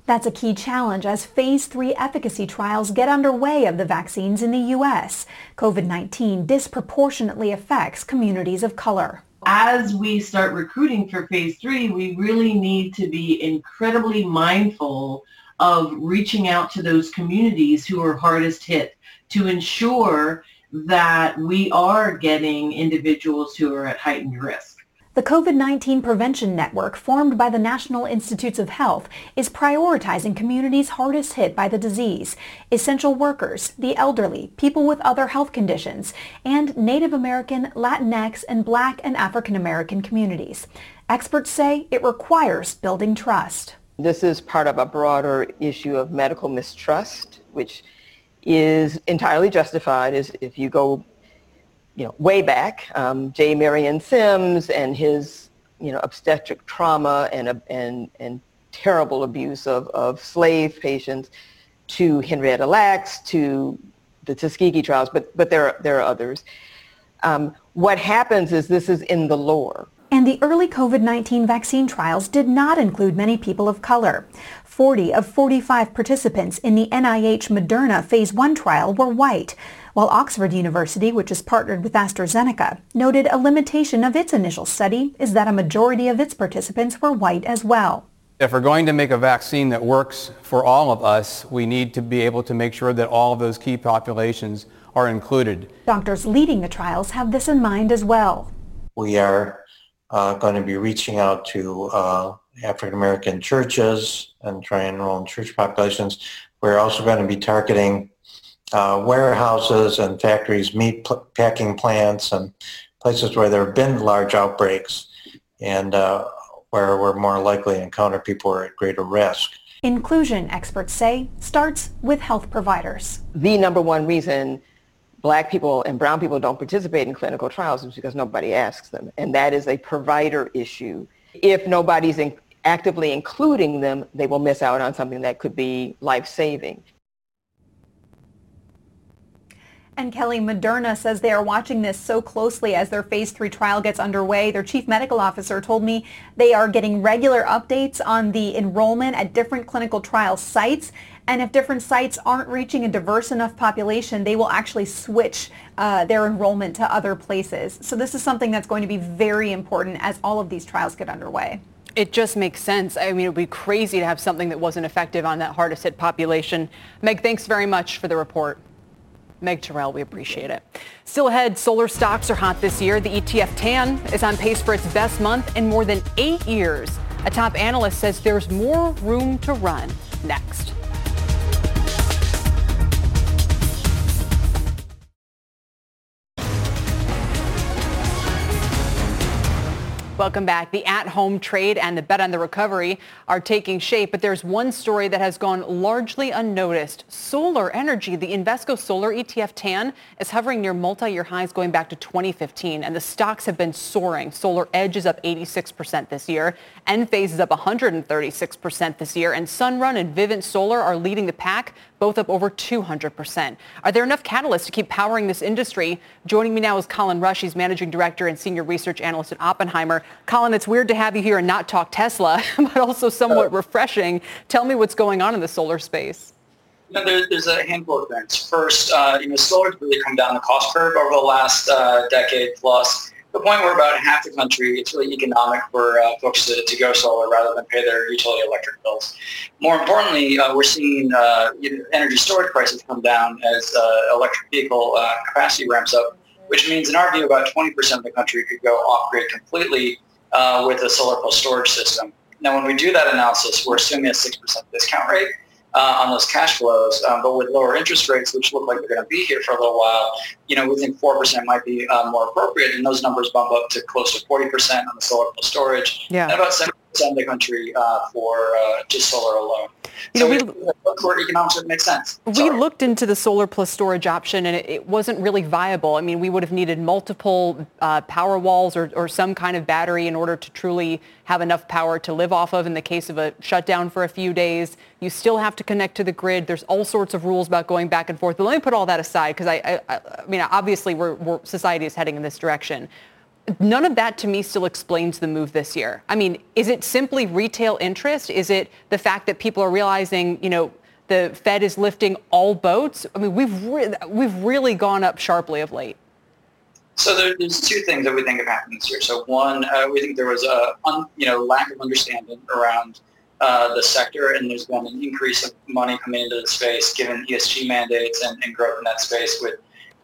That's a key challenge as phase three efficacy trials get underway of the vaccines in the U.S. COVID-19 disproportionately affects communities of color. As we start recruiting for phase three, we really need to be incredibly mindful of reaching out to those communities who are hardest hit to ensure that we are getting individuals who are at heightened risk. The COVID-19 Prevention Network, formed by the National Institutes of Health, is prioritizing communities hardest hit by the disease, essential workers, the elderly, people with other health conditions, and Native American, Latinx, and Black and African American communities. Experts say it requires building trust. This is part of a broader issue of medical mistrust, which is entirely justified is if you go you know, way back, um, J. Marion Sims and his, you know, obstetric trauma and, and, and terrible abuse of, of slave patients to Henrietta Lacks, to the Tuskegee trials, but, but there, are, there are others. Um, what happens is this is in the lore. And the early COVID-19 vaccine trials did not include many people of color. 40 of 45 participants in the NIH Moderna phase 1 trial were white while Oxford University, which is partnered with AstraZeneca, noted a limitation of its initial study is that a majority of its participants were white as well. If we're going to make a vaccine that works for all of us, we need to be able to make sure that all of those key populations are included. Doctors leading the trials have this in mind as well. We are uh, going to be reaching out to uh, African American churches and trying to enroll in church populations. We're also going to be targeting uh, warehouses and factories, meat pl- packing plants, and places where there have been large outbreaks and uh, where we're more likely to encounter people who are at greater risk. Inclusion, experts say, starts with health providers. The number one reason black people and brown people don't participate in clinical trials is because nobody asks them. And that is a provider issue. If nobody's in- actively including them, they will miss out on something that could be life-saving. And Kelly, Moderna says they are watching this so closely as their phase three trial gets underway. Their chief medical officer told me they are getting regular updates on the enrollment at different clinical trial sites. And if different sites aren't reaching a diverse enough population, they will actually switch uh, their enrollment to other places. So this is something that's going to be very important as all of these trials get underway. It just makes sense. I mean, it would be crazy to have something that wasn't effective on that hardest hit population. Meg, thanks very much for the report. Meg Terrell, we appreciate it. Still ahead, solar stocks are hot this year. The ETF TAN is on pace for its best month in more than eight years. A top analyst says there's more room to run. Next. Welcome back. The at-home trade and the bet on the recovery are taking shape, but there's one story that has gone largely unnoticed. Solar energy, the Invesco Solar ETF TAN is hovering near multi-year highs going back to 2015, and the stocks have been soaring. SolarEdge is up 86% this year. Enphase is up 136% this year, and Sunrun and Vivint Solar are leading the pack, both up over 200%. Are there enough catalysts to keep powering this industry? Joining me now is Colin Rush. He's managing director and senior research analyst at Oppenheimer. Colin, it's weird to have you here and not talk Tesla, [LAUGHS] but also somewhat refreshing. Tell me what's going on in the solar space. You know, there, there's a handful of things. First, uh, you know, solar's really come down the cost curve over the last uh, decade plus. The point where about half the country, it's really economic for uh, folks to, to go solar rather than pay their utility electric bills. More importantly, uh, we're seeing uh, energy storage prices come down as uh, electric vehicle capacity ramps up, which means in our view about 20% of the country could go off-grid completely with a solar plus storage system. Now, when we do that analysis, we're assuming a 6% discount rate uh, on those cash flows. Um, but with lower interest rates, which look like they're going to be here for a little while, you know, we think 4% might be uh, more appropriate. And those numbers bump up to close to 40% on the solar plus storage yeah. and about 7% of the country uh, for uh, just solar alone. You so know, we, we look for economics that makes sense. We Sorry. looked into the solar plus storage option, and it, it, wasn't really viable. I mean, we would have needed multiple uh, power walls or, or some kind of battery in order to truly have enough power to live off of in the case of a shutdown for a few days. You still have to connect to the grid. There's all sorts of rules about going back and forth. But let me put all that aside because I, I, I, mean, obviously, we're, we're, society is heading in this direction none of that to me still explains the move this year. I mean, is it simply retail interest? Is it the fact that people are realizing, you know, the Fed is lifting all boats? I mean, we've re- we've really gone up sharply of late. So there, there's two things that we think have happened this year. So one, uh, we think there was a un, you know lack of understanding around uh, the sector, and there's been an increase of money coming into the space given ESG mandates and, and growth in that space with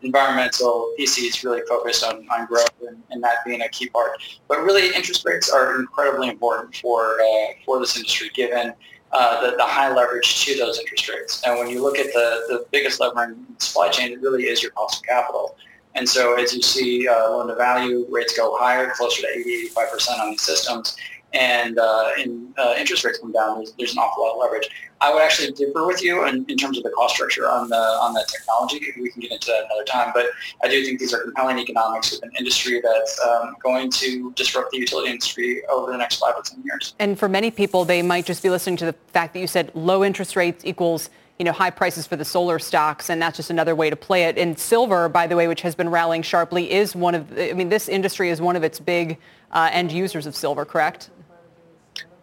environmental PCs really focused on, on growth and, and, that being a key part. But really, interest rates are incredibly important for uh, for this industry, given uh, the, the high leverage to those interest rates. And when you look at the, the biggest lever in the supply chain, it really is your cost of capital. And so as you see uh, loan to value rates go higher, closer to 80, 85% on these systems, and, uh, uh, interest rates come down, there's, there's, an awful lot of leverage. I would actually differ with you in, in, terms of the cost structure on the on the technology. We can get into that another time, but I do think these are compelling economics with an industry that's um, going to disrupt the utility industry over the next five or ten years. And for many people, they might just be listening to the fact that you said low interest rates equals you know, high prices for the solar stocks, and that's just another way to play it. And silver, by the way, which has been rallying sharply, is one of, I mean, this industry is one of its big uh, end users of silver, correct?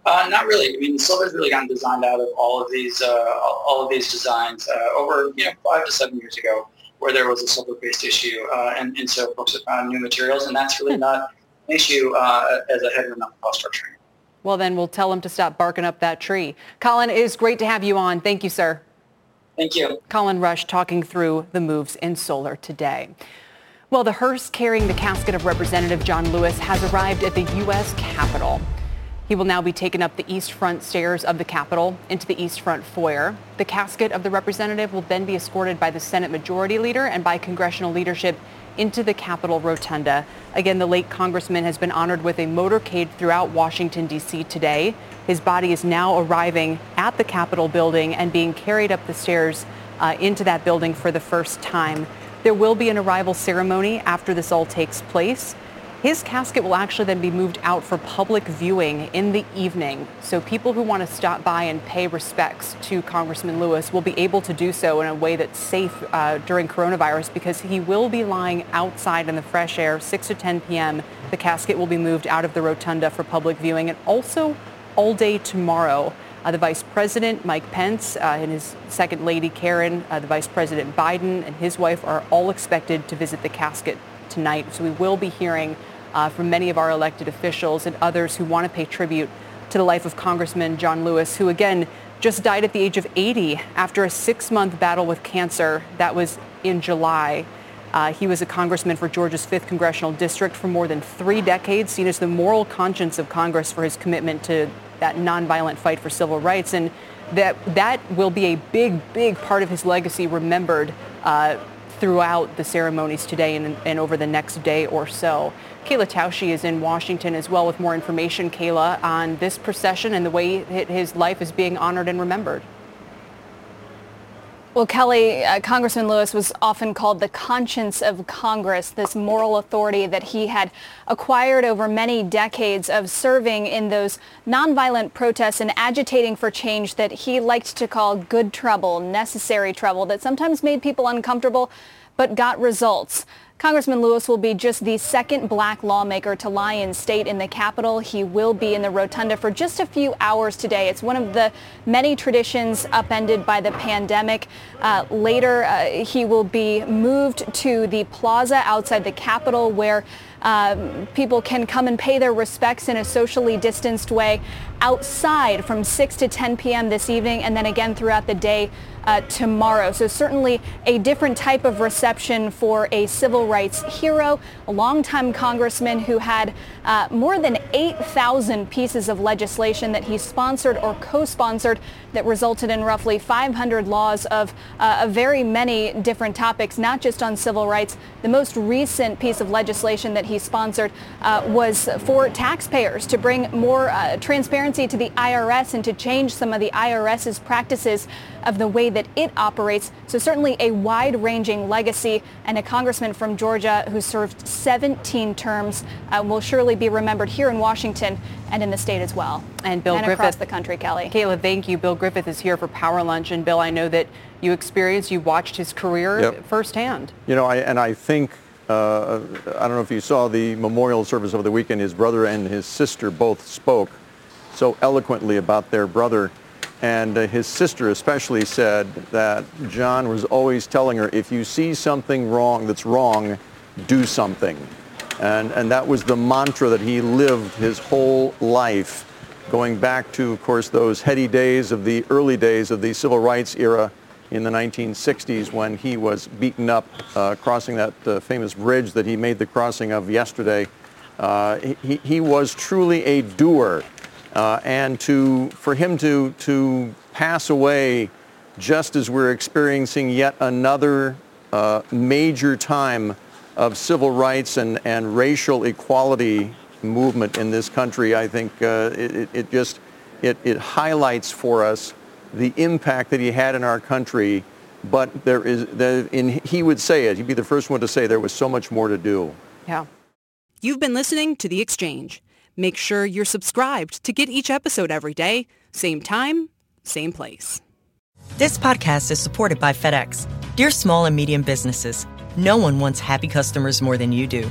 Uh, not really. I mean, the silver's really gotten designed out of all of these uh, all of these designs uh, over you know five to seven years ago, where there was a silver-based issue, uh, and and so folks have found new materials, and that's really not an issue uh, as a headwind on the cost structure. Well, then we'll tell them to stop barking up that tree. Colin, it is great to have you on. Thank you, sir. Thank you. Colin Rush talking through the moves in solar today. Well, the hearse carrying the casket of Representative John Lewis has arrived at the U.S. Capitol. He will now be taken up the east front stairs of the Capitol into the east front foyer. The casket of the representative will then be escorted by the Senate Majority Leader and by congressional leadership into the Capitol Rotunda. Again, the late congressman has been honored with a motorcade throughout Washington, D.C. today. His body is now arriving at the Capitol building and being carried up the stairs uh, into that building for the first time. There will be an arrival ceremony after this all takes place. His casket will actually then be moved out for public viewing in the evening. So people who want to stop by and pay respects to Congressman Lewis will be able to do so in a way that's safe uh, during coronavirus because he will be lying outside in the fresh air 6 to 10 p.m. The casket will be moved out of the rotunda for public viewing and also all day tomorrow. Uh, the Vice President, Mike Pence, uh, and his second lady, Karen, uh, the Vice President Biden, and his wife are all expected to visit the casket tonight. So we will be hearing uh, from many of our elected officials and others who want to pay tribute to the life of Congressman John Lewis, who again just died at the age of 80 after a six-month battle with cancer. That was in July. Uh, he was a congressman for Georgia's 5th Congressional District for more than three decades, seen as the moral conscience of Congress for his commitment to that nonviolent fight for civil rights. And that, that will be a big, big part of his legacy remembered uh, throughout the ceremonies today and, and over the next day or so. Kayla Tausche is in Washington as well with more information, Kayla, on this procession and the way his life is being honored and remembered. Well, Kelly, uh, Congressman Lewis was often called the conscience of Congress, this moral authority that he had acquired over many decades of serving in those nonviolent protests and agitating for change that he liked to call good trouble, necessary trouble, that sometimes made people uncomfortable but got results. Congressman Lewis will be just the second black lawmaker to lie in state in the Capitol. He will be in the rotunda for just a few hours today. It's one of the many traditions upended by the pandemic. Uh, later, uh, he will be moved to the plaza outside the Capitol where uh, people can come and pay their respects in a socially distanced way outside from 6 to 10 p.m. this evening and then again throughout the day uh, tomorrow. So certainly a different type of reception for a civil rights hero, a longtime congressman who had uh, more than 8,000 pieces of legislation that he sponsored or co-sponsored that resulted in roughly 500 laws of, uh, very many different topics, not just on civil rights. The most recent piece of legislation that he sponsored uh, was for taxpayers to bring more uh, transparency to the IRS and to change some of the IRS's practices of the way that it operates. So certainly a wide-ranging legacy and a congressman from Georgia who served 17 terms uh, will surely be remembered here in Washington and in the state as well. And Bill and Griffith. across the country, Kelly. Kayla, thank you. Bill Griffith is here for Power Lunch. And Bill, I know that you experienced, you watched his career yep. firsthand. You know, I, and I think, uh, I don't know if you saw the memorial service over the weekend, his brother and his sister both spoke so eloquently about their brother. And uh, his sister especially said that John was always telling her, if you see something wrong that's wrong, do something. And, and that was the mantra that he lived his whole life, going back to, of course, those heady days of the early days of the civil rights era in the 1960s when he was beaten up uh, crossing that uh, famous bridge that he made the crossing of yesterday. Uh, he, he was truly a doer. Uh, and to, for him to, to pass away just as we're experiencing yet another uh, major time of civil rights and, and racial equality movement in this country, I think uh, it, it just it, it highlights for us the impact that he had in our country. But there is, in, he would say it. He'd be the first one to say there was so much more to do. Yeah. You've been listening to The Exchange. Make sure you're subscribed to get each episode every day, same time, same place. This podcast is supported by FedEx. Dear small and medium businesses, no one wants happy customers more than you do.